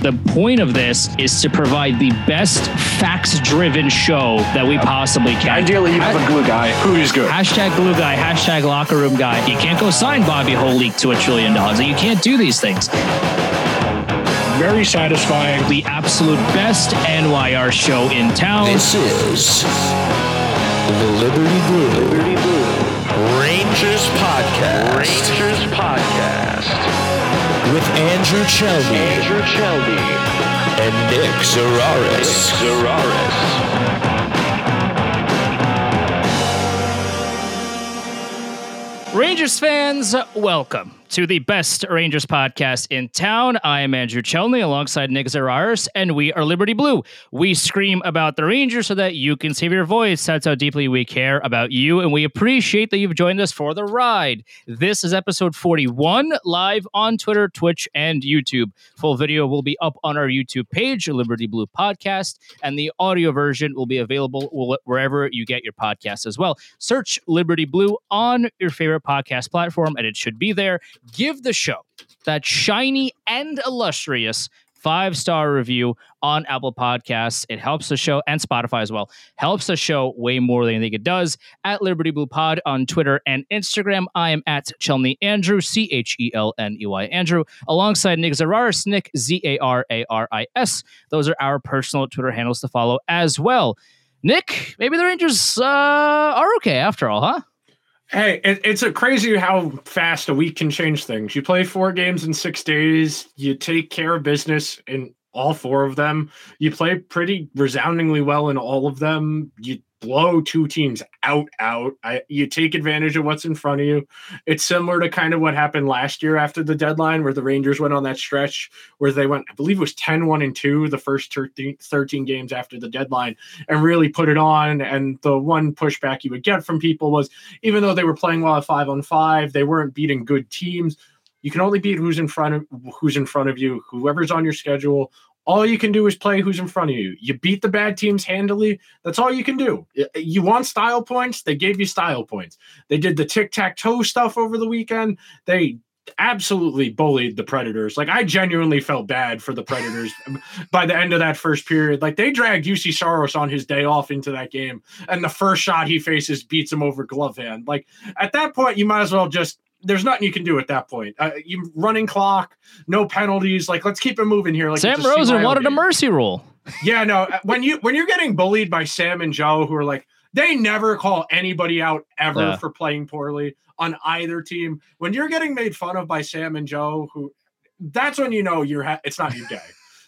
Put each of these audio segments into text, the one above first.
The point of this is to provide the best facts driven show that we possibly can. Ideally, you have a glue guy who is good. Hashtag glue guy, hashtag locker room guy. You can't go sign Bobby Holik to a trillion dollars. You can't do these things. Very satisfying. The absolute best NYR show in town. This is the Liberty Blue, Liberty Blue Rangers Podcast. Rangers Podcast with Andrew Chelney, Andrew Chelney, and Nick Zararis. Nick Zararis. Rangers fans, welcome to the best Rangers podcast in town. I am Andrew Chelney alongside Nick Zararis, and we are Liberty Blue. We scream about the Rangers so that you can save your voice. That's how deeply we care about you, and we appreciate that you've joined us for the ride. This is episode 41, live on Twitter, Twitch, and YouTube. Full video will be up on our YouTube page, Liberty Blue Podcast, and the audio version will be available wherever you get your podcasts as well. Search Liberty Blue on your favorite podcast platform, and it should be there give the show that shiny and illustrious five star review on Apple Podcasts. It helps the show and Spotify as well. Helps the show way more than I think it does. At Liberty Blue Pod on Twitter and Instagram. I am at Chelney Andrew, C H E L N E Y Andrew, alongside Nick Zararis, Nick Z A R A R I S. Those are our personal Twitter handles to follow as well. Nick, maybe the Rangers uh, are okay after all, huh? Hey, it, it's a crazy how fast a week can change things. You play four games in six days. You take care of business in all four of them. You play pretty resoundingly well in all of them. You blow two teams out out I, you take advantage of what's in front of you it's similar to kind of what happened last year after the deadline where the rangers went on that stretch where they went i believe it was 10 1 and 2 the first 13, 13 games after the deadline and really put it on and the one pushback you would get from people was even though they were playing well at 5 on 5 they weren't beating good teams you can only beat who's in front of who's in front of you whoever's on your schedule all you can do is play who's in front of you. You beat the bad teams handily. That's all you can do. You want style points? They gave you style points. They did the tic tac toe stuff over the weekend. They absolutely bullied the Predators. Like I genuinely felt bad for the Predators by the end of that first period. Like they dragged Juuse Saros on his day off into that game, and the first shot he faces beats him over glove hand. Like at that point, you might as well just there's nothing you can do at that point. Uh, you running clock, no penalties. Like let's keep it moving here. Like Sam Rosen wanted a mercy rule. yeah, no. Uh, when you when you're getting bullied by Sam and Joe, who are like they never call anybody out ever yeah. for playing poorly on either team. When you're getting made fun of by Sam and Joe, who that's when you know you're ha- it's not your day.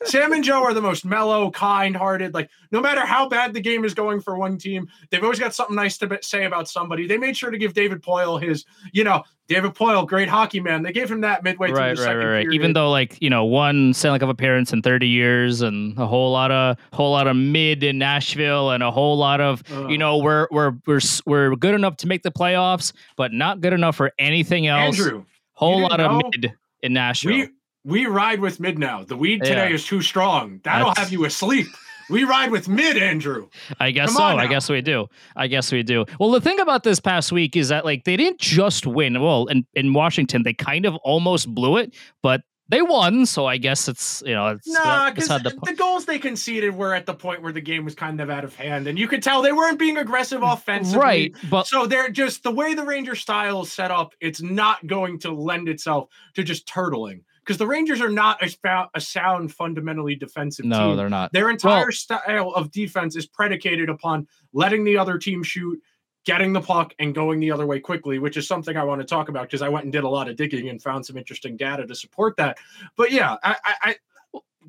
Sam and Joe are the most mellow, kind-hearted. Like no matter how bad the game is going for one team, they've always got something nice to say about somebody. They made sure to give David Poile his, you know, David Poile, great hockey man. They gave him that midway through right, the second right, right. Period. Even though like you know one Stanley Cup appearance in 30 years and a whole lot of whole lot of mid in Nashville and a whole lot of uh, you know we're we're we're we're good enough to make the playoffs, but not good enough for anything else. Andrew, whole lot of mid in Nashville. We, we ride with mid now. The weed today yeah. is too strong. That'll That's... have you asleep. We ride with mid, Andrew. I guess Come so. I guess we do. I guess we do. Well, the thing about this past week is that like they didn't just win. Well, in, in Washington, they kind of almost blew it, but they won. So I guess it's you know it's nah because the, the, goals they conceded were at the point where the game was kind of out of hand, and you could tell they weren't being aggressive offensively. Right, but so they're just the way the Ranger style is set up. It's not going to lend itself to just turtling because the Rangers are not a, a, sound, fundamentally defensive no, team. No, they're not. Their entire well, style of defense is predicated upon letting the other team shoot, getting the puck, and going the other way quickly, which is something I want to talk about because I went and did a lot of digging and found some interesting data to support that. But yeah, I, I, I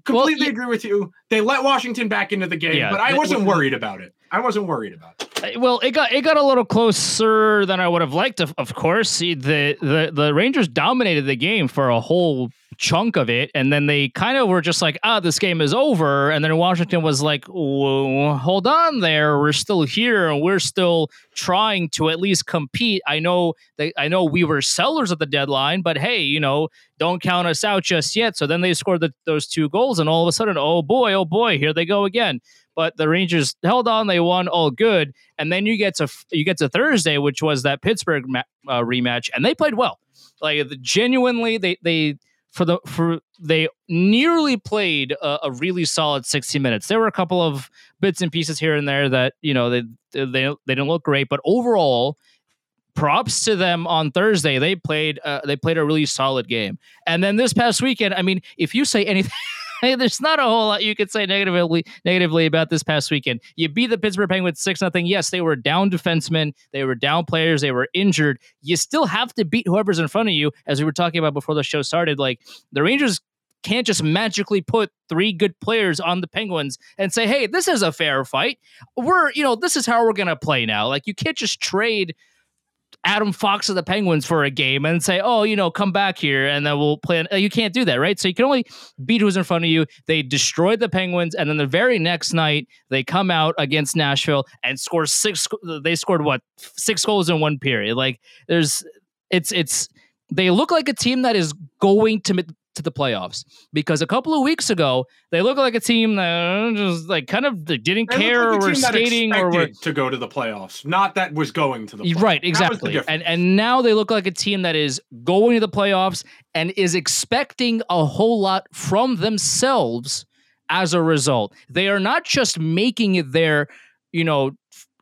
completely well, agree with you. They let Washington back into the game, yeah, but I wasn't worried about it. I wasn't worried about it. Uh, well, it got it got a little closer than I would have liked. Of, of course, the the the Rangers dominated the game for a whole chunk of it, and then they kind of were just like, "Ah, this game is over." And then Washington was like, "Hold on, there, we're still here, and we're still trying to at least compete." I know that I know we were sellers at the deadline, but hey, you know, don't count us out just yet. So then they scored the, those two goals, and all of a sudden, oh boy, oh boy, here they go again but the Rangers held on. They won all good, and then you get to you get to Thursday, which was that Pittsburgh ma- uh, rematch, and they played well. Like genuinely, they they for the for they nearly played a, a, really solid 60 minutes. There were a couple of bits and pieces here and there that you know they they they didn't look great, but overall, props to them on Thursday. They played uh, they played a really solid game. And then this past weekend, I mean, if you say anything there's not a whole lot you could say negatively negatively about this past weekend. You beat the Pittsburgh Penguins six nothing. Yes, they were down defensemen, they were down players, they were injured. You still have to beat whoever's in front of you, as we were talking about before the show started. Like the Rangers can't just magically put three good players on the Penguins and say, "Hey, this is a fair fight. We're, you know, this is how we're going to play now." Like you can't just trade Adam Fox of the Penguins for a game and say, oh, you know, come back here and then we'll play. Uh, you can't do that, right? So you can only beat who's in front of you. They destroyed the Penguins, and then the very next night they come out against Nashville and score six. They scored what six goals in one period. Like there's, it's it's they look like a team that is going to to the playoffs because a couple of weeks ago they looked like a team that just like kind of didn't they care like or were skating or were to go to the playoffs, not that was going to the playoffs. right exactly. And and now they look like a team that is going to the playoffs and is expecting a whole lot from themselves as a result. They are not just making it there, you know,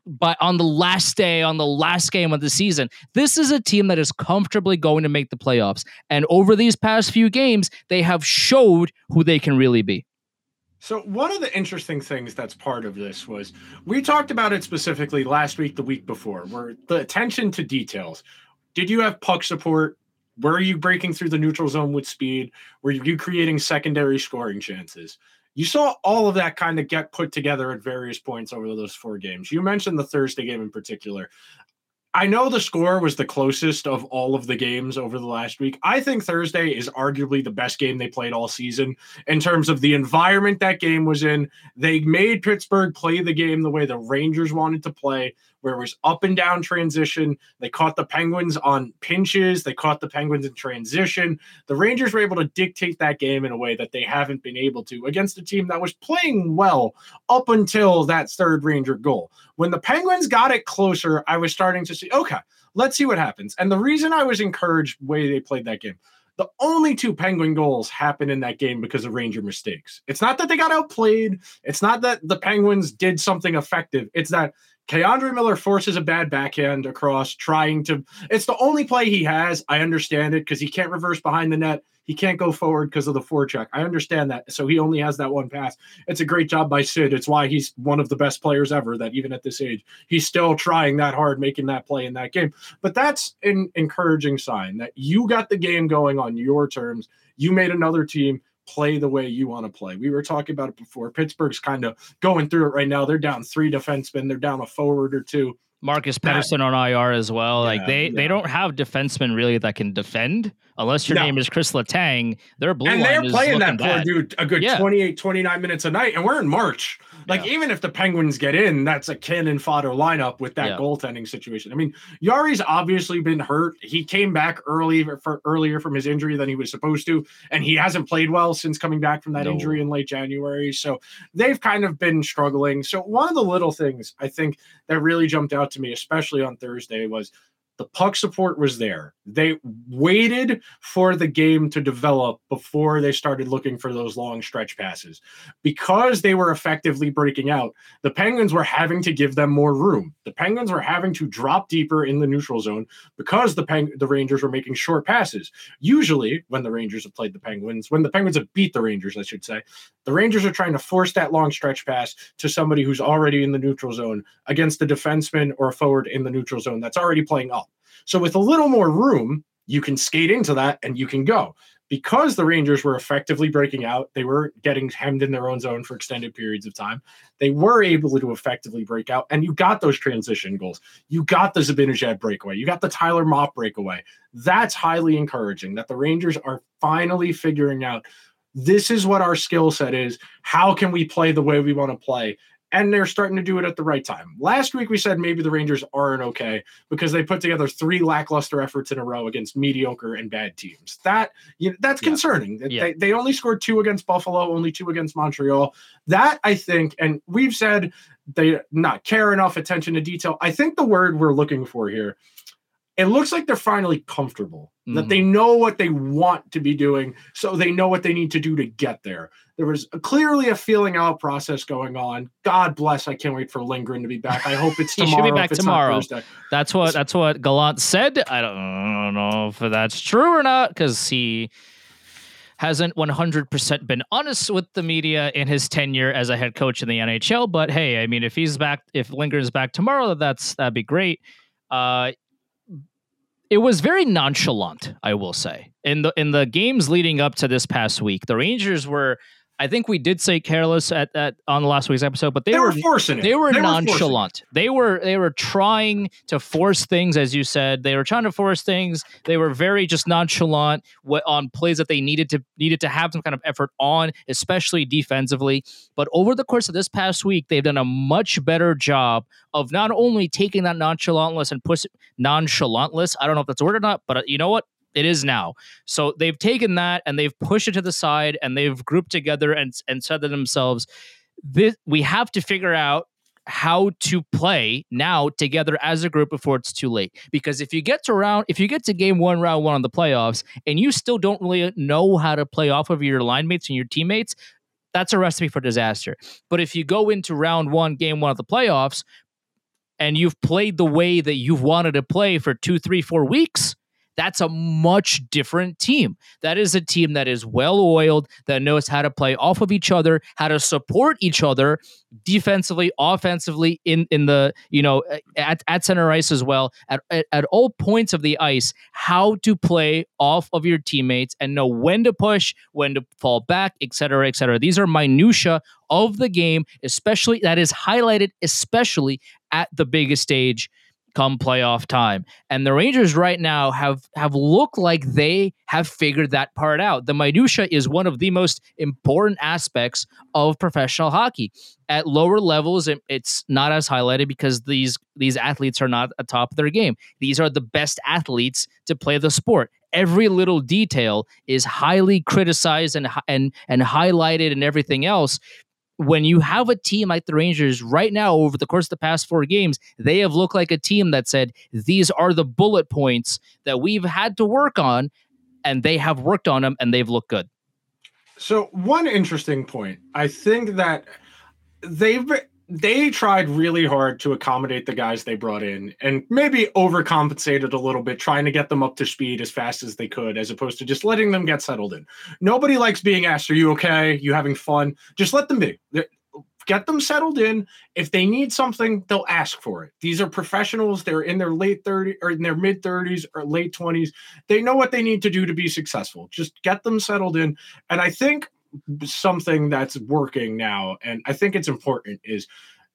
but on the last day, on the last game of the season, this is a team that is comfortably going to make the playoffs. And over these past few games, they have showed who they can really be. So, one of the interesting things that's part of this was we talked about it specifically last week, the week before, where the attention to details. Did you have puck support? Were you breaking through the neutral zone with speed? Were you creating secondary scoring chances? You saw all of that kind of get put together at various points over those four games. You mentioned the Thursday game in particular. I know the score was the closest of all of the games over the last week. I think Thursday is arguably the best game they played all season in terms of the environment that game was in. They made Pittsburgh play the game the way the Rangers wanted to play where it was up and down transition. They caught the Penguins on pinches, they caught the Penguins in transition. The Rangers were able to dictate that game in a way that they haven't been able to against a team that was playing well up until that third Ranger goal. When the Penguins got it closer, I was starting to see, okay, let's see what happens. And the reason I was encouraged way they played that game the only two Penguin goals happened in that game because of Ranger mistakes. It's not that they got outplayed. It's not that the Penguins did something effective. It's that K'Andre Miller forces a bad backhand across, trying to. It's the only play he has. I understand it because he can't reverse behind the net. He can't go forward because of the forecheck. I understand that. So he only has that one pass. It's a great job by Sid. It's why he's one of the best players ever. That even at this age, he's still trying that hard, making that play in that game. But that's an encouraging sign that you got the game going on your terms. You made another team play the way you want to play. We were talking about it before. Pittsburgh's kind of going through it right now. They're down three defensemen, they're down a forward or two. Marcus Pettersson on IR as well. Yeah, like they yeah. they don't have defensemen really that can defend unless your no. name is Chris Letang. Their blue and they're playing that poor dude a good yeah. 28, 29 minutes a night, and we're in March. Like even if the Penguins get in, that's a cannon fodder lineup with that goaltending situation. I mean, Jarry's obviously been hurt. He came back early for earlier from his injury than he was supposed to, and he hasn't played well since coming back from that no. injury in late January. So they've kind of been struggling. So one of the little things I think that really jumped out to me, especially on Thursday, was the puck support was there. They waited for the game to develop before they started looking for those long stretch passes. Because they were effectively breaking out, the Penguins were having to give them more room. The Penguins were having to drop deeper in the neutral zone because the Peng- the Rangers were making short passes. Usually, when the Rangers have played the Penguins, when the Penguins have beat the Rangers, I should say, the Rangers are trying to force that long stretch pass to somebody who's already in the neutral zone against a defenseman or a forward in the neutral zone that's already playing up. So with a little more room, you can skate into that and you can go. Because the Rangers were effectively breaking out, they were getting hemmed in their own zone for extended periods of time. They were able to effectively break out, and you got those transition goals. You got the Zibanejad breakaway. You got the Tyler Motte breakaway. That's highly encouraging that the Rangers are finally figuring out this is what our skill set is. How can we play the way we want to play? And they're starting to do it at the right time. Last week we said maybe the Rangers aren't okay because they put together three lackluster efforts in a row against mediocre and bad teams. That you know, that's yeah. concerning. Yeah. They, they only scored two against Buffalo, only two against Montreal. That I think, and we've said they not care enough attention to detail. I think the word we're looking for here it looks like they're finally comfortable that Mhm. they know what they want to be doing, so they know what they need to do to get there. There was a, clearly a feeling out process going on. God bless. I can't wait for Lindgren to be back. I hope it's He tomorrow. should be back if it's not tomorrow. That's what that's what Gallant said. I don't, I don't know if that's true or not because he hasn't 100% been honest with the media in his tenure as a head coach in the NHL. But hey, I mean, if he's back, if Lindgren's back tomorrow, that's that'd be great. Uh, it was very nonchalant, I will say. In the in the games leading up to this past week, the Rangers were. I think we did say careless at, at on the last week's episode, but they, They, were were forcing it. they were it. nonchalant. They were they were trying to force things, as you said. They were trying to force things. They were very just nonchalant on plays that they needed to needed to have some kind of effort on, especially defensively. But over the course of this past week, they've done a much better job of not only taking that nonchalantness and push nonchalantness. I don't know if that's a word or not, but uh, you know what? It is now. So they've taken that and they've pushed it to the side and they've grouped together and and said to themselves, this, we have to figure out how to play now together as a group before it's too late. Because if you get to round, if you get to game one, round one on the playoffs, and you still don't really know how to play off of your line mates and your teammates, that's a recipe for disaster. But if you go into round one, game one of the playoffs, and you've played the way that you've wanted to play for two, three, four weeks, that's a much different team. That is a team that is well oiled, that knows how to play off of each other, how to support each other defensively, offensively, in in the you know at, at center ice as well, at, at at all points of the ice, how to play off of your teammates and know when to push, when to fall back, et cetera, et cetera. These are minutia of the game, especially that is highlighted, especially at the biggest stage come playoff time. And the Rangers right now have have looked like they have figured that part out. The minutia is one of the most important aspects of professional hockey. At lower levels, it- it's not as highlighted because these these athletes are not atop their game. These are the best athletes to play the sport. Every little detail is highly criticized and and and highlighted and everything else when you have a team like the Rangers right now, over the course of the past four games, they have looked like a team that said, These are the bullet points that we've had to work on. And they have worked on them and they've looked good. So one interesting point, I think that they've they tried really hard to accommodate the guys they brought in and maybe overcompensated a little bit trying to get them up to speed as fast as they could as opposed to just letting them get settled in. Nobody likes being asked, "Are you okay? You having fun?" Just let them be. Get them settled in. If they need something, they'll ask for it. These are professionals. They're in their late 30s or in their mid 30s or late 20s. They know what they need to do to be successful. Just get them settled in. And I think something that's working now, and I think it's important, is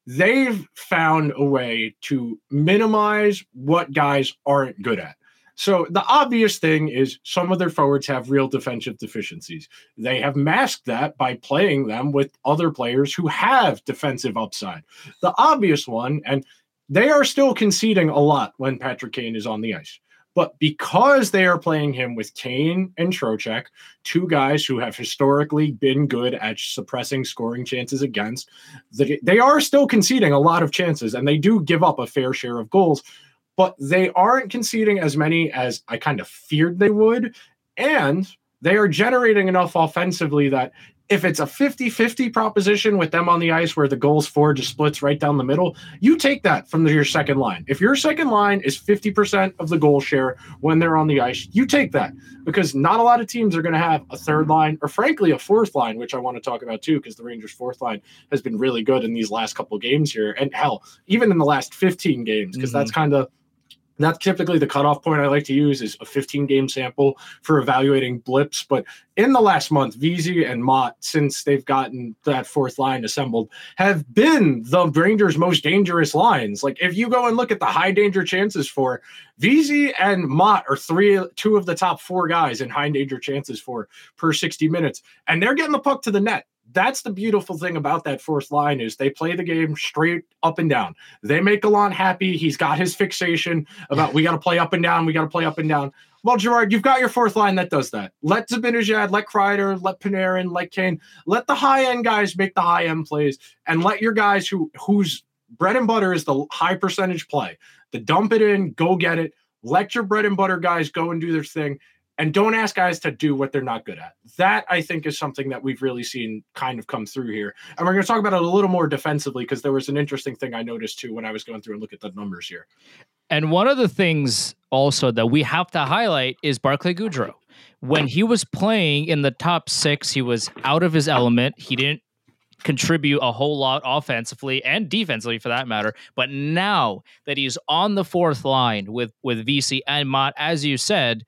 they've found a way to minimize what guys aren't good at. So the obvious thing is some of their forwards have real defensive deficiencies. They have masked that by playing them with other players who have defensive upside. The obvious one, and they are still conceding a lot when Patrick Kane is on the ice. But because they are playing him with Kane and Trocheck, two guys who have historically been good at suppressing scoring chances against, they are still conceding a lot of chances and they do give up a fair share of goals, but they aren't conceding as many as I kind of feared they would. And they are generating enough offensively that if it's a 50 50 proposition with them on the ice where the goals for just splits right down the middle, you take that from your second line. If your second line is 50% of the goal share when they're on the ice, you take that because not a lot of teams are going to have a third line or, frankly, a fourth line, which I want to talk about too, because the Rangers' fourth line has been really good in these last couple games here. And hell, even in the last 15 games, because mm-hmm. that's kind of that's typically the cutoff point I like to use is a 15 game sample for evaluating blips. But in the last month, Vesey and Motte, since they've gotten that fourth line assembled, have been the Rangers' most dangerous lines. Like if you go and look at the high danger chances for Vesey and Motte are three, two of the top four guys in high danger chances for per 60 minutes, and they're getting the puck to the net that's the beautiful thing about that fourth line is they play the game straight up and down. They make Gallant happy. He's got his fixation about we got to play up and down. We got to play up and down. Well, Gerard, you've got your fourth line that does that. Let Zibanejad, let Kreider, let Panarin, let Kane, let the high end guys make the high end plays, and let your guys who whose bread and butter is the high percentage play, the dump it in, go get it. Let your bread and butter guys go and do their thing and don't ask guys to do what they're not good at. That I think is something that we've really seen kind of come through here. And we're going to talk about it a little more defensively because there was an interesting thing I noticed too when I was going through and look at the numbers here. And one of the things also that we have to highlight is Barclay Goodrow. When he was playing in the top six, he was out of his element. He didn't contribute a whole lot offensively and defensively for that matter. But now that he's on the fourth line with with Vesey and Motte, as you said,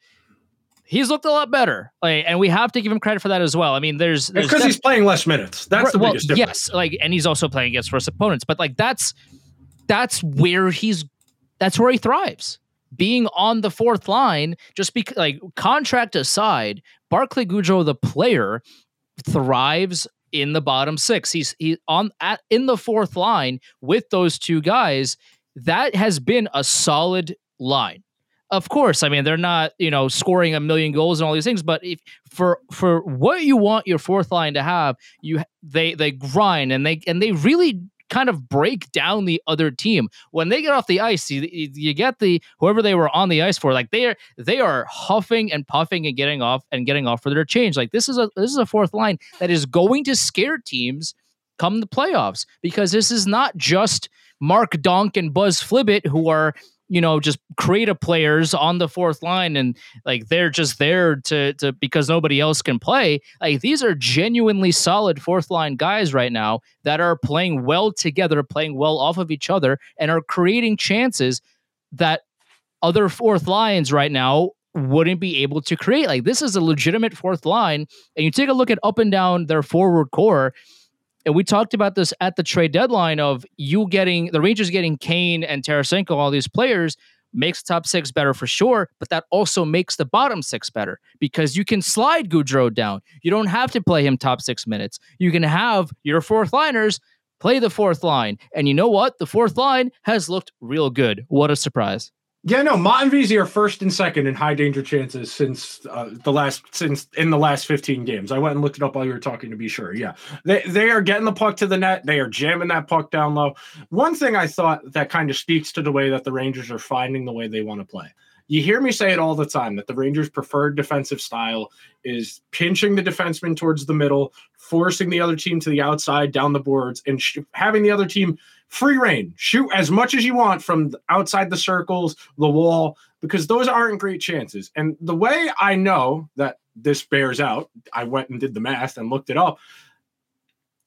he's looked a lot better. Like, and we have to give him credit for that as well. I mean, there's because he's playing less minutes. That's the well, difference. yes, like, and he's also playing against worse opponents. But like, that's that's where he's that's where he thrives. Being on the fourth line, just because like contract aside, Barclay Goodrow, the player, thrives in the bottom six. He's he on at in the fourth line with those two guys. That has been a solid line. Of course, I mean they're not you know scoring a million goals and all these things, but if for for what you want your fourth line to have, you they they grind and they and they really kind of break down the other team when they get off the ice. You, you get the whoever they were on the ice for, like they are they are huffing and puffing and getting off and getting off for their change. Like this is a this is a fourth line that is going to scare teams come the playoffs because this is not just Mark Donk and Buzz Flibbit who are you know just creative players on the fourth line and like they're just there to to because nobody else can play. Like these are genuinely solid fourth line guys right now that are playing well together playing well off of each other and are creating chances that other fourth lines right now wouldn't be able to create. Like this is a legitimate fourth line and you take a look at up and down their forward core and we talked about this at the trade deadline of you getting the Rangers getting Kane and Tarasenko, all these players makes top six better for sure, but that also makes the bottom six better because you can slide Goodrow down. You don't have to play him top six minutes. You can have your fourth liners play the fourth line. And you know what? The fourth line has looked real good. What a surprise. Yeah, no, Motte and Vesey are first and second in high danger chances since uh, the last since in the last 15 games. I went and looked it up while you were talking to be sure. Yeah. They they are getting the puck to the net. They are jamming that puck down low. One thing I thought that kind of speaks to the way that the Rangers are finding the way they want to play. You hear me say it all the time that the Rangers' preferred defensive style is pinching the defenseman towards the middle, forcing the other team to the outside down the boards, and sh- having the other team free reign, shoot as much as you want from outside the circles, the wall, because those aren't great chances. And the way I know that this bears out, I went and did the math and looked it up.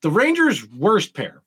The Rangers' worst pair,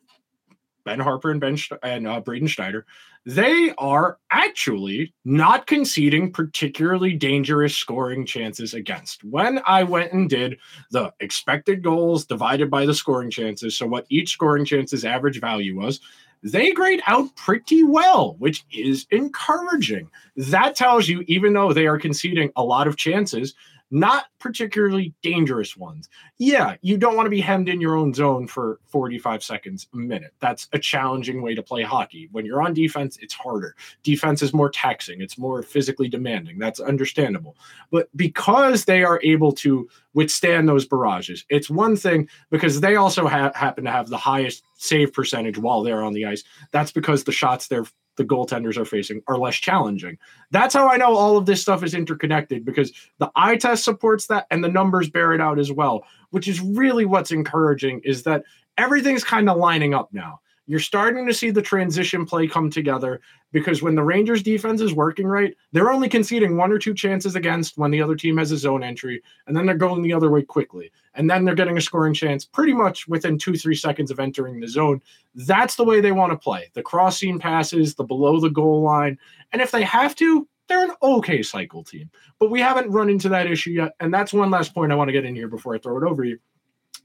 Ben Harpur and Ben and uh, Braden Schneider, they are actually not conceding particularly dangerous scoring chances against. When I went and did the expected goals divided by the scoring chances, so what each scoring chance's average value was, they grade out pretty well, which is encouraging. That tells you, even though they are conceding a lot of chances, not particularly dangerous ones. Yeah, you don't want to be hemmed in your own zone for 45 seconds a minute. That's a challenging way to play hockey. When you're on defense, it's harder. Defense is more taxing, it's more physically demanding. That's understandable. But because they are able to withstand those barrages, it's one thing because they also ha- happen to have the highest save percentage while they're on the ice. That's because the shots they're the goaltenders are facing are less challenging. That's how I know all of this stuff is interconnected because the eye test supports that and the numbers bear it out as well, which is really what's encouraging is that everything's kind of lining up now. You're starting to see the transition play come together because when the Rangers defense is working right, they're only conceding one or two chances against when the other team has a zone entry, and then they're going the other way quickly. And then they're getting a scoring chance pretty much within two, three seconds of entering the zone. That's the way they want to play the cross passes, the below the goal line. And if they have to, they're an okay cycle team. But we haven't run into that issue yet. And that's one last point I want to get in here before I throw it over you.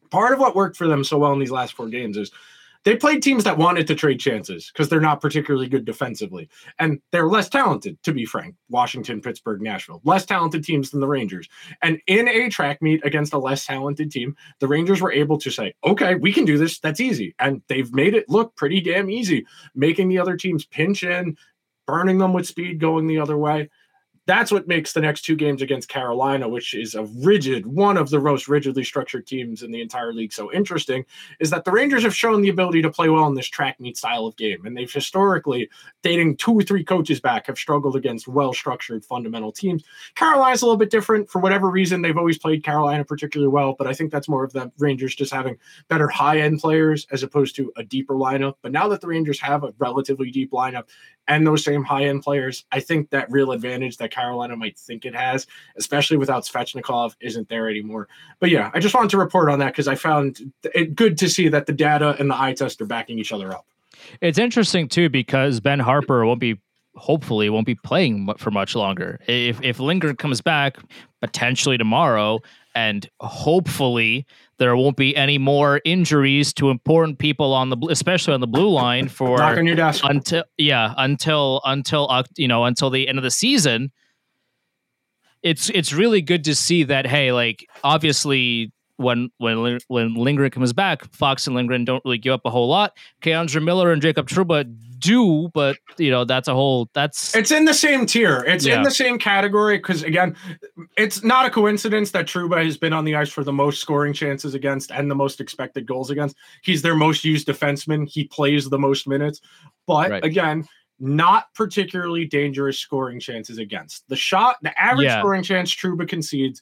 Part of what worked for them so well in these last four games is they played teams that wanted to trade chances because they're not particularly good defensively. And they're less talented, to be frank. Washington, Pittsburgh, Nashville, less talented teams than the Rangers. And in a track meet against a less talented team, the Rangers were able to say, okay, we can do this. That's easy. And they've made it look pretty damn easy, making the other teams pinch in, burning them with speed going the other way that's what makes the next two games against Carolina, which is a rigid, one of the most rigidly structured teams in the entire league, so interesting, is that the Rangers have shown the ability to play well in this track meet style of game. And they've historically, dating two or three coaches back, have struggled against well structured fundamental teams. Carolina's a little bit different. For whatever reason, they've always played Carolina particularly well, but I think that's more of the Rangers just having better high end players as opposed to a deeper lineup. But now that the Rangers have a relatively deep lineup, and those same high end players, I think that real advantage that Carolina might think it has, especially without Svechnikov, isn't there anymore. But yeah, I just wanted to report on that because I found it good to see that the data and the eye test are backing each other up. It's interesting too because Ben Harpur won't be hopefully won't be playing for much longer. If if Lindgren comes back potentially tomorrow and hopefully there won't be any more injuries to important people on the especially on the blue line for Knock on your desk. until yeah until until you know until the end of the season it's it's really good to see that hey like obviously when when when Lindgren comes back Fox and Lindgren don't really give up a whole lot K'Andre Miller and Jacob Trouba do but you know that's a whole that's It's in the same tier. It's Yeah. in the same category because again, it's not a coincidence that Trouba has been on the ice for the most scoring chances against and the most expected goals against. He's their most used defenseman. He plays the most minutes, but Right. again, not particularly dangerous scoring chances against. The shot, the average Yeah. scoring chance Trouba concedes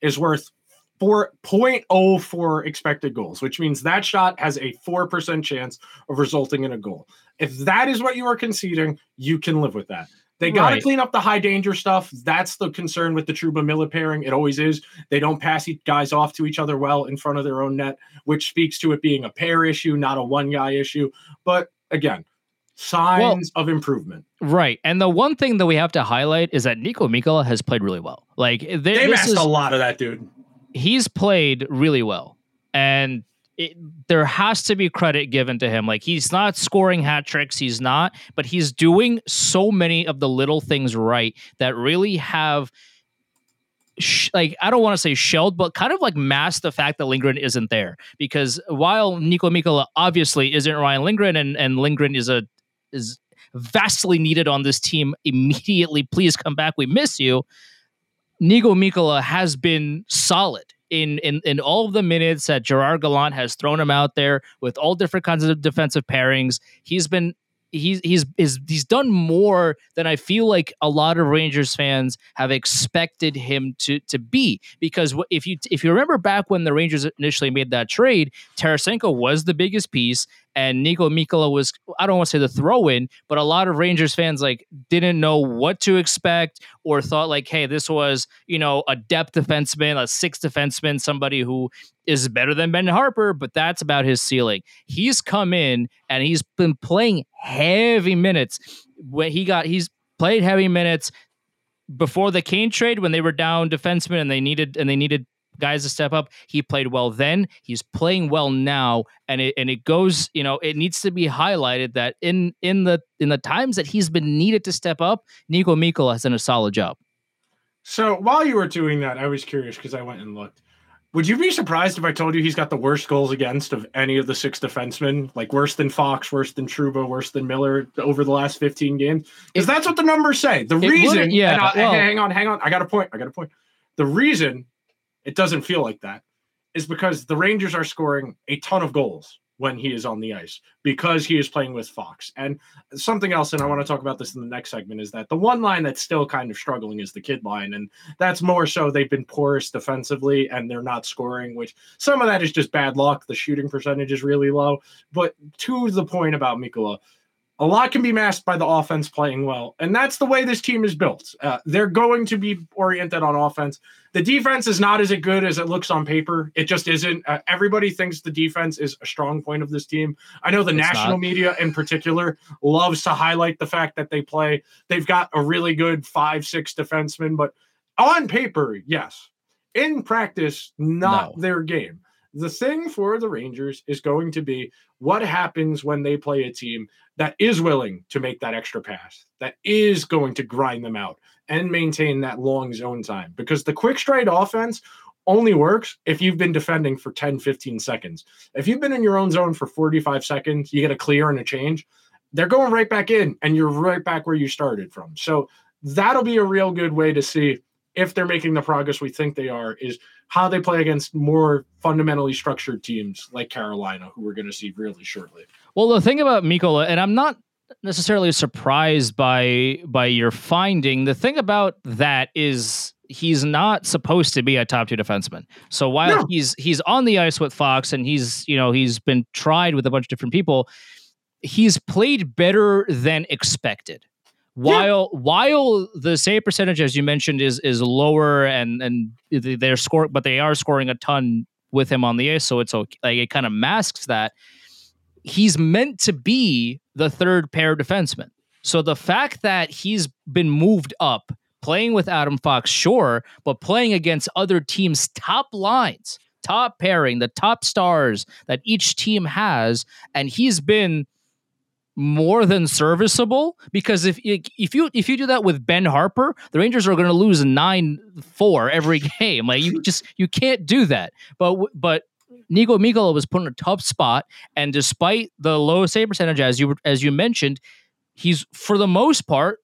is worth. 4.04 expected goals, which means that shot has a 4% chance of resulting in a goal. If that is what you are conceding, you can live with that. They got to Right. clean up the high danger stuff. That's the concern with the Trouba Miller pairing. It always is. They don't pass guys off to each other well in front of their own net, which speaks to it being a pair issue, not a one guy issue. But again, signs of improvement. right and the one thing that we have to highlight is that Niko Mikkola has played really well like th- They is a lot of that, dude. he's played really well and it, there has to be credit given to him like he's not scoring hat tricks he's not but he's doing so many of the little things right that really have sh- like I don't want to say shelled, but kind of like masked the fact that Lindgren isn't there. Because while Niko Mikkola obviously isn't Ryan Lindgren, and and Lindgren is a is vastly needed on this team immediately. Please come back. We miss you. Niko Mikkola has been solid in, in in all of the minutes that Gerard Gallant has thrown him out there with all different kinds of defensive pairings. He's been he's he's is he's done more than I feel like a lot of Rangers fans have expected him to to be. Because if you if you remember back when the Rangers initially made that trade, Tarasenko was the biggest piece, and Niko Mikkola was I don't want to say the throw in, but a lot of Rangers fans like didn't know what to expect or thought like, hey, this was you know a depth defenseman, a sixth defenseman, somebody who is better than Ben Harpur, but that's about his ceiling. He's come in and he's been playing heavy minutes. When he got he's played heavy minutes before the Kane trade when they were down defensemen and they needed and they needed guys to step up. He played well then. He's playing well now, and it and it goes. You know, it needs to be highlighted that in in the in the times that he's been needed to step up, Niko Mikkola has done a solid job. So while you were doing that, I was curious because I went and looked. Would you be surprised if I told you he's got the worst goals against of any of the six defensemen? Like worse than Fox, worse than Trouba, worse than Miller over the last 15 games? Because that's what the numbers say. The reason, yeah, well- hang on, hang on. I got a point. I got a point. The reason it doesn't feel like that is because the Rangers are scoring a ton of goals when he is on the ice because he is playing with Fox. And something else, and I want to talk about this in the next segment, is that the one line that's still kind of struggling is the kid line. And that's more so they've been porous defensively and they're not scoring, which some of that is just bad luck. The shooting percentage is really low. But to the point about Mikkola, a lot can be masked by the offense playing well. And that's the way this team is built. Uh, they're going to be oriented on offense. The defense is not as good as it looks on paper. It just isn't. Uh, everybody thinks the defense is a strong point of this team. I know the It's national not. media in particular loves to highlight the fact that they play. They've got a really good five, six defensemen, but on paper, yes. In practice, not No. their game. The thing for the Rangers is going to be what happens when they play a team that is willing to make that extra pass, that is going to grind them out and maintain that long zone time. Because the quick straight offense only works if you've been defending for 10, 15 seconds. If you've been in your own zone for 45 seconds, you get a clear and a change, they're going right back in and you're right back where you started from. So That'll be a real good way to see if they're making the progress we think they are. Is how they play against more fundamentally structured teams like Carolina, who we're going to see really shortly. Well, the thing about Mikkola, and I'm not necessarily surprised by by your finding. The thing about that is he's not supposed to be a top two defenseman. So while No. he's he's on the ice with Fox and he's you know he's been tried with a bunch of different people, he's played better than expected. While while the save percentage, as you mentioned, is is lower and and they're scoring, but they are scoring a ton with him on the ice, so it's okay. Like it kind of masks that he's meant to be the third pair defenseman. So the fact that he's been moved up, playing with Adam Fox, sure, but playing against other teams' top lines, top pairing, the top stars that each team has, and he's been more than serviceable because if if you if you do that with Ben Harpur, the Rangers are going to lose 9-4 every game. Like you just you can't do that. But but Niko Mikkola was put in a tough spot and despite the low save percentage as you as you mentioned, he's for the most part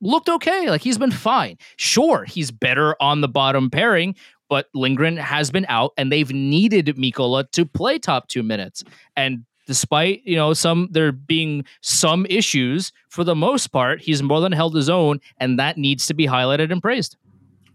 looked okay. Like he's been fine. Sure, he's better on the bottom pairing, but Lindgren has been out and they've needed Mikkola to play top 2 minutes. And despite you know some there being some issues for the most part he's more than held his own and that needs to be highlighted and praised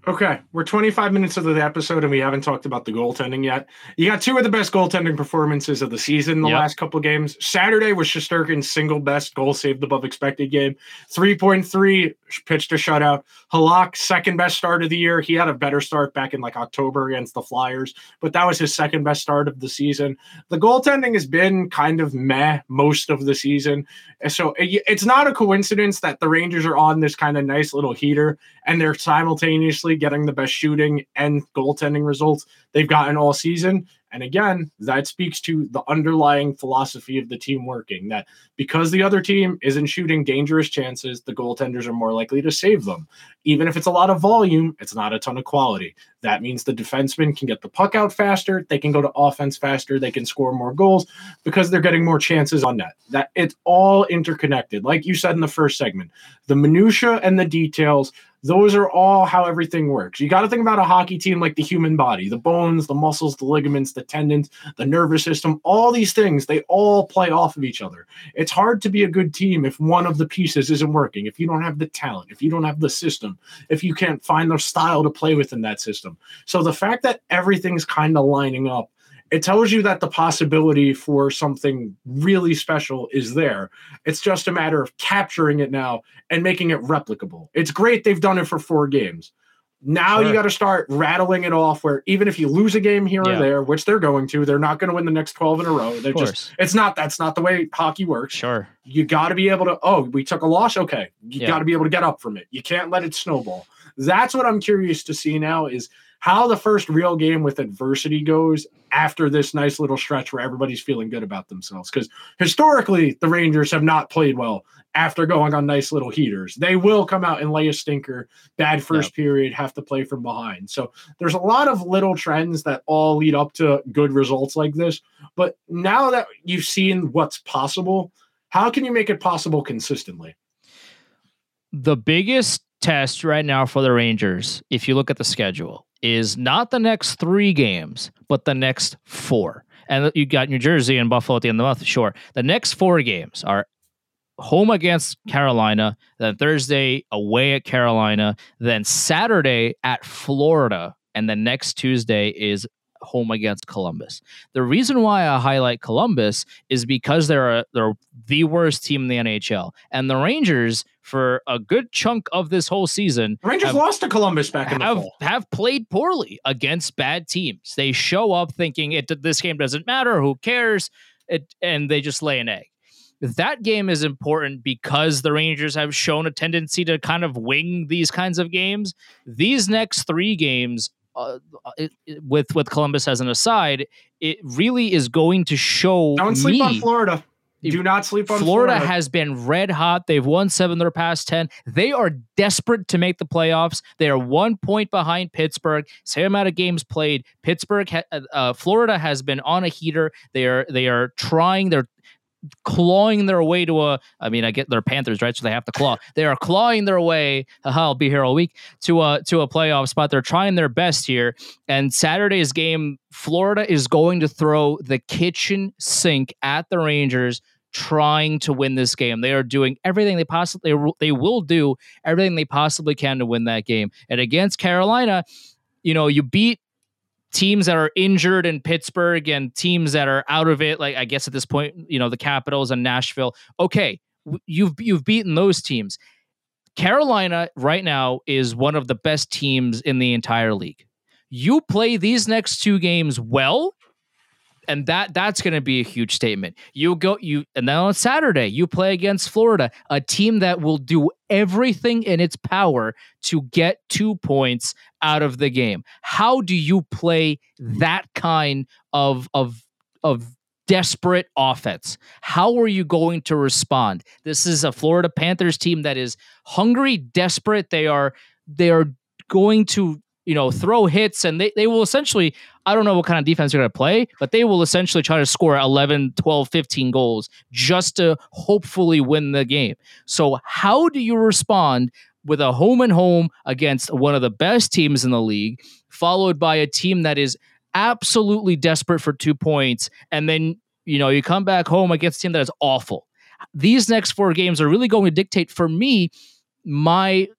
Okay, we're 25 minutes into the episode and we haven't talked about the goaltending yet. You got two of the best goaltending performances of the season in the Yep. last couple games. Saturday was Shesterkin's single best goal saved above expected game. 3.3 pitched a shutout. Halak, second best start of the year. He had a better start back in like October against the Flyers, but that was his second best start of the season. The goaltending has been kind of meh most of the season. So eh, it's not a coincidence that the Rangers are on this kind of nice little heater and they're simultaneously getting the best shooting and goaltending results they've gotten all season. And again, that speaks to the underlying philosophy of the team working that because the other team isn't shooting dangerous chances, the goaltenders are more likely to save them. Even if it's a lot of volume, it's not a ton of quality. That means the defensemen can get the puck out faster, they can go to offense faster, they can score more goals because they're getting more chances on net. That it's all interconnected. Like you said in the first segment, the minutia and the details those are all how everything works. You got to think about a hockey team like the human body, the bones, the muscles, the ligaments, the tendons, the nervous system, all these things, they all play off of each other. It's hard to be a good team if one of the pieces isn't working, if you don't have the talent, if you don't have the system, if you can't find the style to play within that system. So the fact that everything's kind of lining up it tells you that the possibility for something really special is there. It's just a matter of capturing it now and making it replicable. It's great they've done it for four games. Now you got to start rattling it off where even if you lose a game here Yeah. or there, which they're going to, they're not going to win the next 12 in a row. They're just it's not that's not the way hockey works. sure You got to be able to oh, we took a loss, okay. You Yeah. got to be able to get up from it. You can't let it snowball. That's what I'm curious to see now is how the first real game with adversity goes after this nice little stretch where everybody's feeling good about themselves. Because historically, the Rangers have not played well after going on nice little heaters. They will come out and lay a stinker, bad first period, have to play from behind. So there's a lot of little trends that all lead up to good results like this. But now that you've seen what's possible, how can you make it possible consistently? the biggest test right now for the Rangers, if you look at the schedule, is not the next three games, but the next four. And you got New Jersey and Buffalo at the end of the month, sure. The next four games are home against Carolina, then Thursday away at Carolina, then Saturday at Florida, and the next Tuesday is home against Columbus. The reason why I highlight Columbus is because they're a, they're the worst team in the NHL, and the Rangers for a good chunk of this whole season The Rangers have- lost to Columbus back in the have fall. have played poorly against bad teams. They show up thinking it this game doesn't matter, who cares? It and they just lay an egg. That game is important because the Rangers have shown a tendency to kind of wing these kinds of games. These next 3 games uh, it, it- with with Columbus as an aside, it really is going to show Don't sleep me on Florida. Do not sleep on Florida, Florida. has been red hot. They've won seven of their past 10. They are desperate to make the playoffs. They are one point behind Pittsburgh. Same amount of games played. Pittsburgh, ha- uh, uh, Florida has been on a heater. They are they are trying. They're clawing their way to a I mean I get they're Panthers right? So they have to claw. They are clawing their way haha, I'll be here all week to a to a playoff spot. They're trying their best here. And Saturday's game Florida is going to throw the kitchen sink at the Rangers trying to win this game. They are doing everything they possibly they will do everything they possibly can to win that game. And against Carolina you know you beat teams that are injured in Pittsburgh and teams that are out of it, like I guess at this point, you know, the Capitals and Nashville. Okay, you've you've beaten those teams. Carolina right now is one of the best teams in the entire league. You play these next two games well, and that that's going to be a huge statement. You go you and then on Saturday you play against Florida, a team that will do everything in its power to get 2 points out of the game. How do you play that kind of of of desperate offense? How are you going to respond? This is a Florida Panthers team that is hungry, desperate. They are they are going to you know, throw hits and they, they will essentially, I don't know what kind of defense they're going to play, but they will essentially try to score 11, 12, 15 goals just to hopefully win the game. So, how do you respond with a home and home against one of the best teams in the league, followed by a team that is absolutely desperate for two points, and then, you know, you come back home against a team that is awful? These next four games are really going to dictate for me my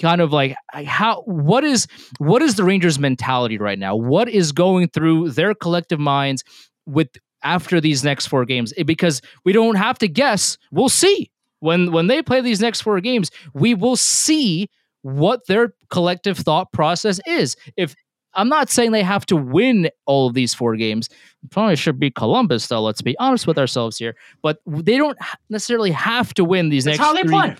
kind of like how what is what is the Rangers mentality right now? What is going through their collective minds with after these next four games? Eh, because we don't have to guess. We'll see. When when they play these next four games, we will see what their collective thought process is. If I'm not saying they have to win all of these four games. Probably should be Columbus, though. Let's be honest with ourselves here. But they don't necessarily have to win these That's next how they three play.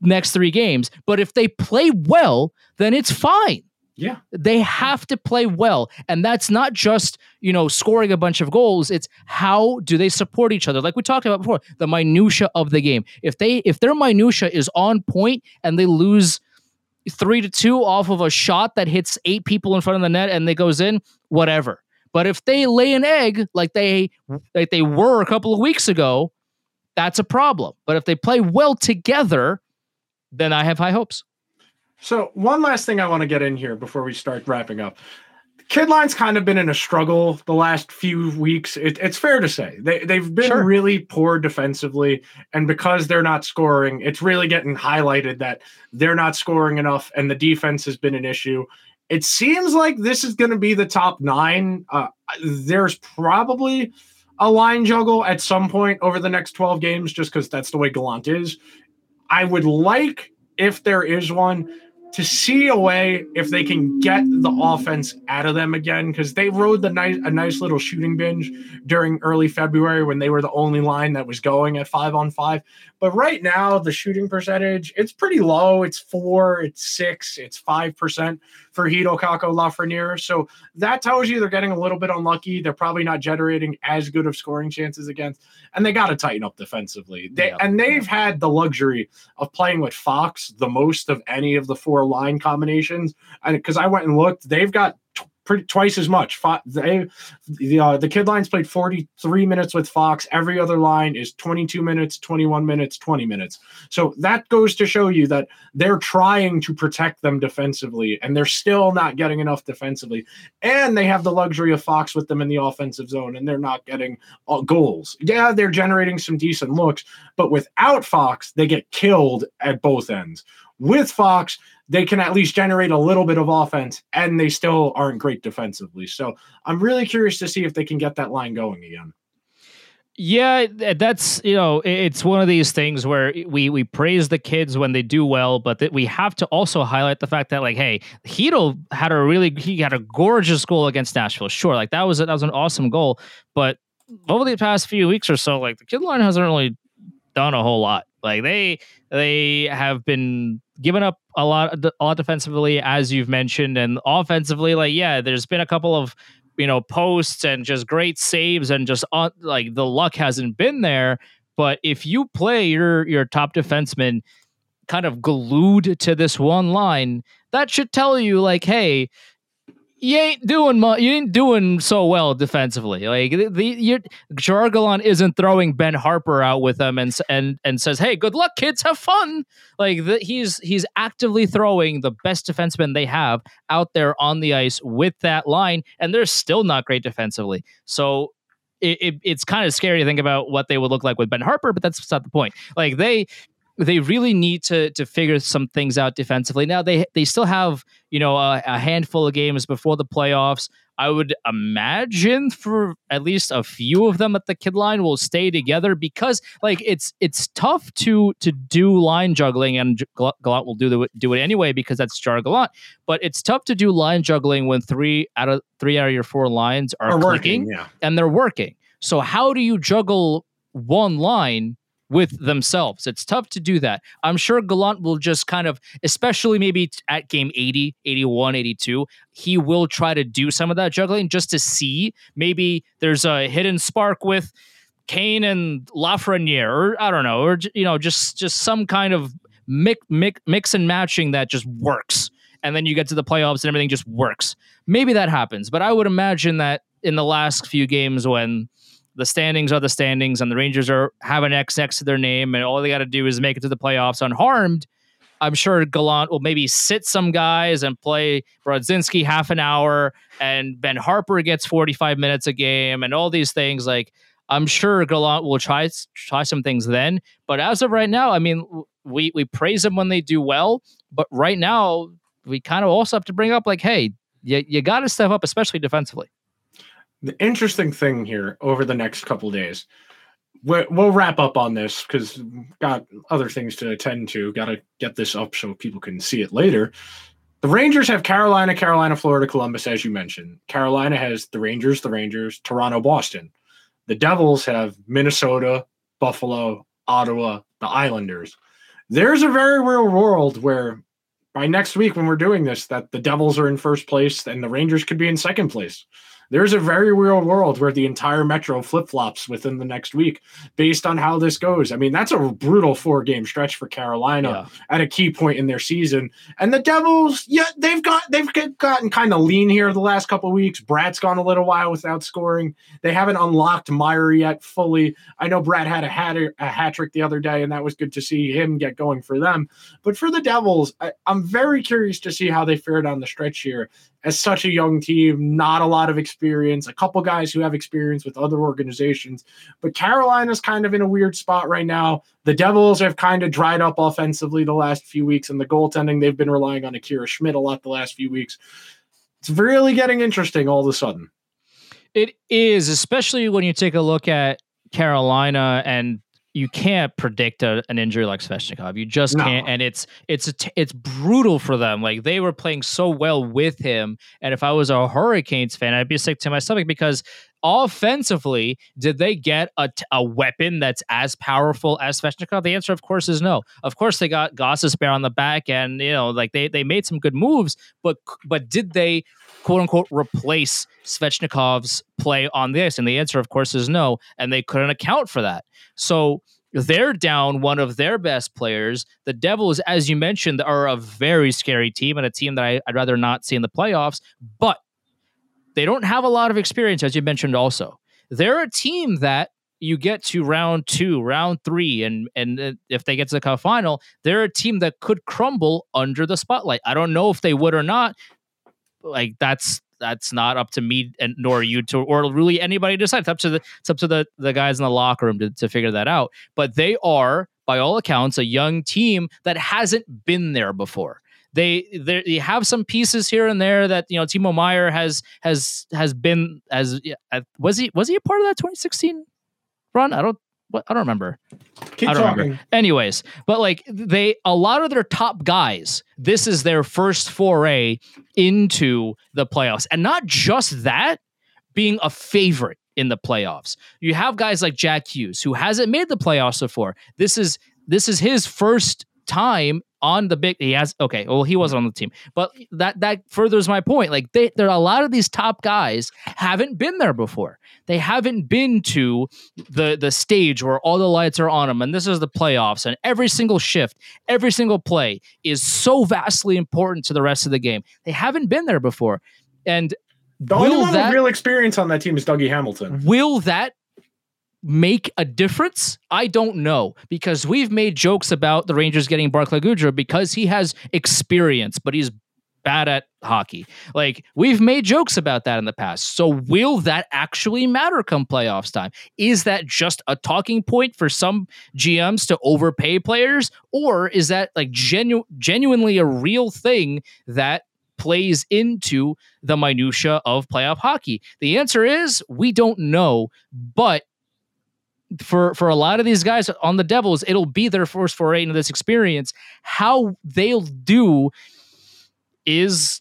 Next three games. But if they play well, then it's fine. Yeah. They have to play well. And that's not just, you know, scoring a bunch of goals. It's how do they support each other? Like we talked about before, the minutia of the game. If they if their minutia is on point and they lose three to two off of a shot that hits eight people in front of the net and they goes in, whatever. But if they lay an egg like they like they were a couple of weeks ago, that's a problem. But if they play well together, then I have high hopes. So one last thing I want to get in here before we start wrapping up. Kidline's kind of been in a struggle the last few weeks. It, it's fair to say they they've been Sure. really poor defensively, and because they're not scoring, it's really getting highlighted that they're not scoring enough, and the defense has been an issue. It seems like this is going to be the top nine. Uh, there's probably a line juggle at some point over the next 12 games, just because that's the way Gallant is. I would like, if there is one, to see a way if they can get the offense out of them again because they rode the nice a nice little shooting binge during early February when they were the only line that was going at five on five. But right now the shooting percentage it's pretty low. It's four, it's six, it's five percent for Chytil Kakko Lafreniere. So that tells you they're getting a little bit unlucky. They're probably not generating as good of scoring chances against, and they got to tighten up defensively. They Yeah. and they've had the luxury of playing with Fox the most of any of the four line combinations. And because I went and looked, they've got t- pretty twice as much. Fo- They the uh, the kid lines played 43 minutes with Fox. Every other line is 22 minutes, 21 minutes, 20 minutes. So that goes to show you that they're trying to protect them defensively, and they're still not getting enough defensively. And they have the luxury of Fox with them in the offensive zone, and they're not getting uh, goals. Yeah, they're generating some decent looks, but without Fox, they get killed at both ends. With Fox, they can at least generate a little bit of offense, and they still aren't great defensively. So I'm really curious to see if they can get that line going again. Yeah, that's you know, it's one of these things where we we praise the kids when they do well, but that we have to also highlight the fact that like, hey, Chytil had a really he had a gorgeous goal against Nashville. Sure, like that was a, that was an awesome goal, but over the past few weeks or so, like the kid line hasn't really done a whole lot. Like they they have been giving up a lot a lot defensively, as you've mentioned, and offensively, like yeah, there's been a couple of you know posts and just great saves and just on like the luck hasn't been there. But if you play your your top defenseman kind of glued to this one line, that should tell you like, hey, you ain't doing mu- you ain't doing so well defensively. Like the, the you, Gerard Gallant isn't throwing Ben Harpur out with them and and and says, "Hey, good luck, kids, have fun." Like the, he's he's actively throwing the best defenseman they have out there on the ice with that line, and they're still not great defensively. So. It, it, it's kind of scary to think about what they would look like with Ben Harpur, but that's not the point. Like they, they really need to to figure some things out defensively. Now they they still have you know a, a handful of games before the playoffs. I would imagine for at least a few of them at the kid line will stay together because like it's it's tough to to do line juggling and J- Gal- Gallant will do the, do it anyway because that's Jar Gallant. But it's tough to do line juggling when three out of three out of your four lines are Or clicking working, yeah. and they're working. So how do you juggle one line with themselves? It's tough to do that. I'm sure Gallant will just kind of, especially maybe at game 80, 81, 82, he will try to do some of that juggling just to see maybe there's a hidden spark with Kane and Lafreniere, or I don't know, or you know, just just some kind of mix, mix, mix and matching that just works. And then you get to the playoffs and everything just works. Maybe that happens, but I would imagine that in the last few games when the standings are the standings and the Rangers are have an X next to their name and all they got to do is make it to the playoffs unharmed. I'm sure Gallant will maybe sit some guys and play Brodzinski half an hour and Ben Harpur gets 45 minutes a game and all these things like I'm sure Gallant will try try some things then, but as of right now, I mean, we we praise them when they do well, but right now we kind of also have to bring up like, hey, you, you got to step up, especially defensively. The interesting thing here over the next couple days, we- we'll wrap up on this because got other things to attend to. Got to get this up so people can see it later. The Rangers have Carolina, Carolina, Florida, Columbus, as you mentioned. Carolina has the Rangers, the Rangers, Toronto, Boston. The Devils have Minnesota, Buffalo, Ottawa, the Islanders. There's a very real world where by next week when we're doing this, that the Devils are in first place and the Rangers could be in second place. There's a very real world where the entire Metro flip flops within the next week based on how this goes. I mean, that's a brutal four game stretch for Carolina at a key point in their season. And the Devils, yeah, they've got they've gotten kind of lean here the last couple of weeks. Bratt's gone a little while without scoring. They haven't unlocked Meier yet fully. I know Brad had a hat a hat trick the other day, and that was good to see him get going for them. But for the Devils, I, I'm very curious to see how they fare down the stretch here. As such a young team, not a lot of experience, a couple guys who have experience with other organizations. But Carolina's kind of in a weird spot right now. The Devils have kind of dried up offensively the last few weeks, and the goaltending, they've been relying on Akira Schmid a lot the last few weeks. It's really getting interesting all of a sudden. It is, especially when you take a look at Carolina and you can't predict a, an injury like Svechnikov. You just No. can't, and it's it's a t- it's brutal for them. Like they were playing so well with him, and if I was a Hurricanes fan, I'd be sick to my stomach because offensively, did they get a, a weapon that's as powerful as Svechnikov? The answer, of course, is no. Of course, they got Gostisbehere on the back, and you know, like they they made some good moves, but but did they quote unquote replace Svechnikov's play on the ice? And the answer, of course, is no. And they couldn't account for that. So they're down one of their best players. The Devils, as you mentioned, are a very scary team and a team that I, I'd rather not see in the playoffs. But they don't have a lot of experience, as you mentioned. Also, they're a team that you get to round two, round three, and and uh, if they get to the cup final, they're a team that could crumble under the spotlight. I don't know if they would or not. Like that's that's not up to me and nor you to or really anybody to decide. It's up to the it's up to the the guys in the locker room to, to figure that out. But they are, by all accounts, a young team that hasn't been there before. They they have some pieces here and there that you know Timo Meier has has has been as was he was he a part of that 2016 run? I don't what I don't remember. Keep I don't talking. remember. Anyways, but like they, a lot of their top guys, this is their first foray into the playoffs. And not just that, being a favorite in the playoffs. You have guys like Jack Hughes, who hasn't made the playoffs before. This is this is his first time on the big he has okay well he wasn't mm-hmm. on the team. But that that furthers my point. Like they there are a lot of these top guys haven't been there before. They haven't been to the the stage where all the lights are on them and this is the playoffs and every single shift every single play is so vastly important to the rest of the game. They haven't been there before. And The only one that with real experience on that team is Dougie Hamilton. will that make a difference? I don't know because we've made jokes about the Rangers getting Barclay Goodrow because he has experience, but he's bad at hockey. Like we've made jokes about that in the past. So will that actually matter come playoffs time? Is that just a talking point for some GMs to overpay players or is that like genu- genuinely a real thing that plays into the minutia of playoff hockey? The answer is we don't know, but for for a lot of these guys on the Devils, it'll be their first foray into this experience. How they'll do is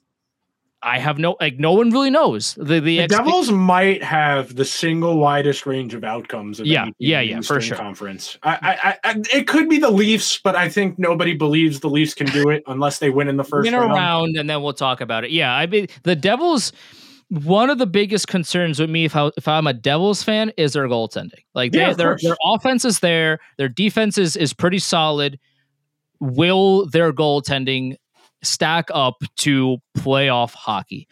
I have no like no one really knows. The the, The Devils might have the single widest range of outcomes. Of Yeah, yeah, yeah, for sure. Conference. I, I, I, it could be the Leafs, but I think nobody believes the Leafs can do it unless they win in the first win round. around and then we'll talk about it. Yeah, I mean the Devils. One of the biggest concerns with me, if, I, if I'm a Devils fan, is their goaltending. Like they, Yeah, their course. their offense is there, their defense is is pretty solid. Will their goaltending stack up to playoff hockey?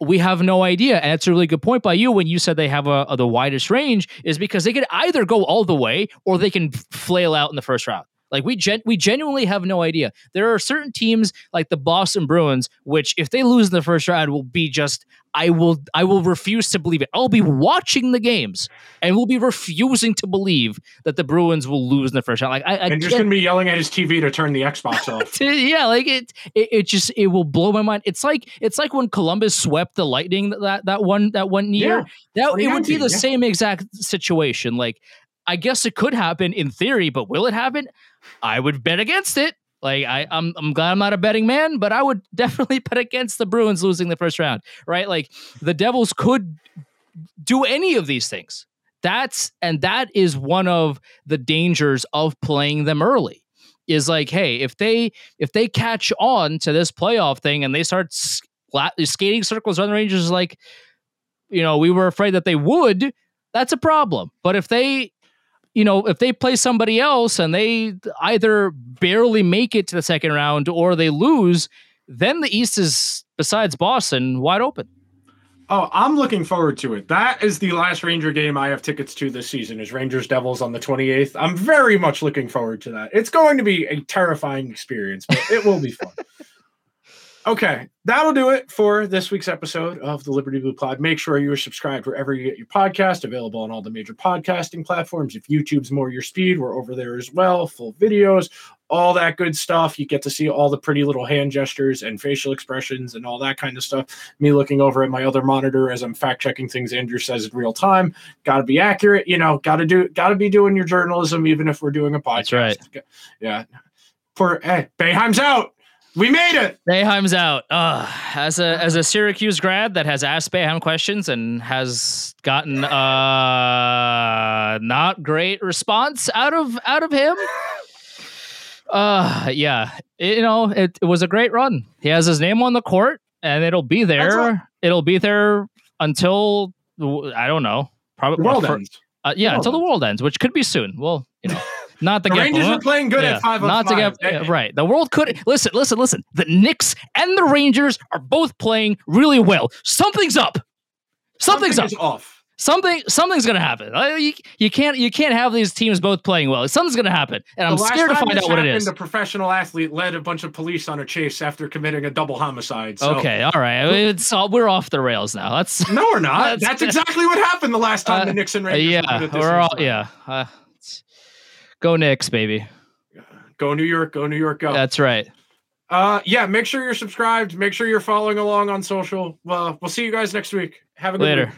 We have no idea, and it's a really good point by you when you said they have a, a- the widest range is because they could either go all the way or they can flail out in the first round. Like we gen- we genuinely have no idea. There are certain teams like the Boston Bruins, which if they lose in the first round, will be just I will I will refuse to believe it. I'll be watching the games and will be refusing to believe that the Bruins will lose in the first round. Like I, I And just gonna be yelling at his TV to turn the Xbox off. to- yeah, like it, it, it just it will blow my mind. It's like it's like when Columbus swept the Lightning that that one that one year. that it would be the yeah. same exact situation. Like I guess it could happen in theory, but will it happen? I would bet against it. Like I, I'm, I'm glad I'm not a betting man, but I would definitely bet against the Bruins losing the first round. Right? Like the Devils could do any of these things. That's and that is one of the dangers of playing them early. Is like, hey, if they if they catch on to this playoff thing and they start skating circles around the Rangers, like, you know, we were afraid that they would. That's a problem. But if they, you know, if they play somebody else and they either barely make it to the second round or they lose, then the East is besides Boston wide open. Oh, I'm looking forward to it. That is the last Ranger game I have tickets to this season. Is Rangers Devils on the 28th. I'm very much looking forward to that. It's going to be a terrifying experience, but it will be fun. Okay, that'll do it for this week's episode of the Liberty Blue Pod. Make sure you are subscribed wherever you get your podcast, available on all the major podcasting platforms. If YouTube's more your speed, we're over there as well. Full videos, all that good stuff. You get to see all the pretty little hand gestures and facial expressions and all that kind of stuff. Me looking over at my other monitor as I'm fact checking things Andrew says in real time. Got to be accurate, you know. Got to do, got to be doing your journalism, even if we're doing a podcast. That's right. Yeah. For hey, Boeheim's out. We made it. Boeheim's out. As a as a Syracuse grad that has asked Bayheim questions and has gotten uh not great response out of out of him. Uh yeah. It- you know, it, it was a great run. He has his name on the court and it'll be there. It'll be there until I don't know. Probably The world for- ends. uh, yeah, until the world ends, which could be soon. Well, you know, not The get Rangers are playing good yeah, at five not to get yeah, right. The world could listen, listen, listen. The Knicks and the Rangers are both playing really well. Something's up. Something's Something up. off. Something something's gonna happen. Uh, You, you can't you can't have these teams both playing well. Something's gonna happen, and I'm scared to find out what it happened, is. A professional athlete led a bunch of police on a chase after committing a double homicide. So. Okay, all right. It's all, we're off the rails now. That's No, we're not. That's- That's, exactly what happened the last time Uh, the Knicks and uh, Rangers. yeah. were good at this We're all yeah. Uh, go Knicks, baby. Go New York. Go New York. Go. That's right. Uh, yeah. Make sure you're subscribed. Make sure you're following along on social. Well, we'll see you guys next week. Have a good Later. week.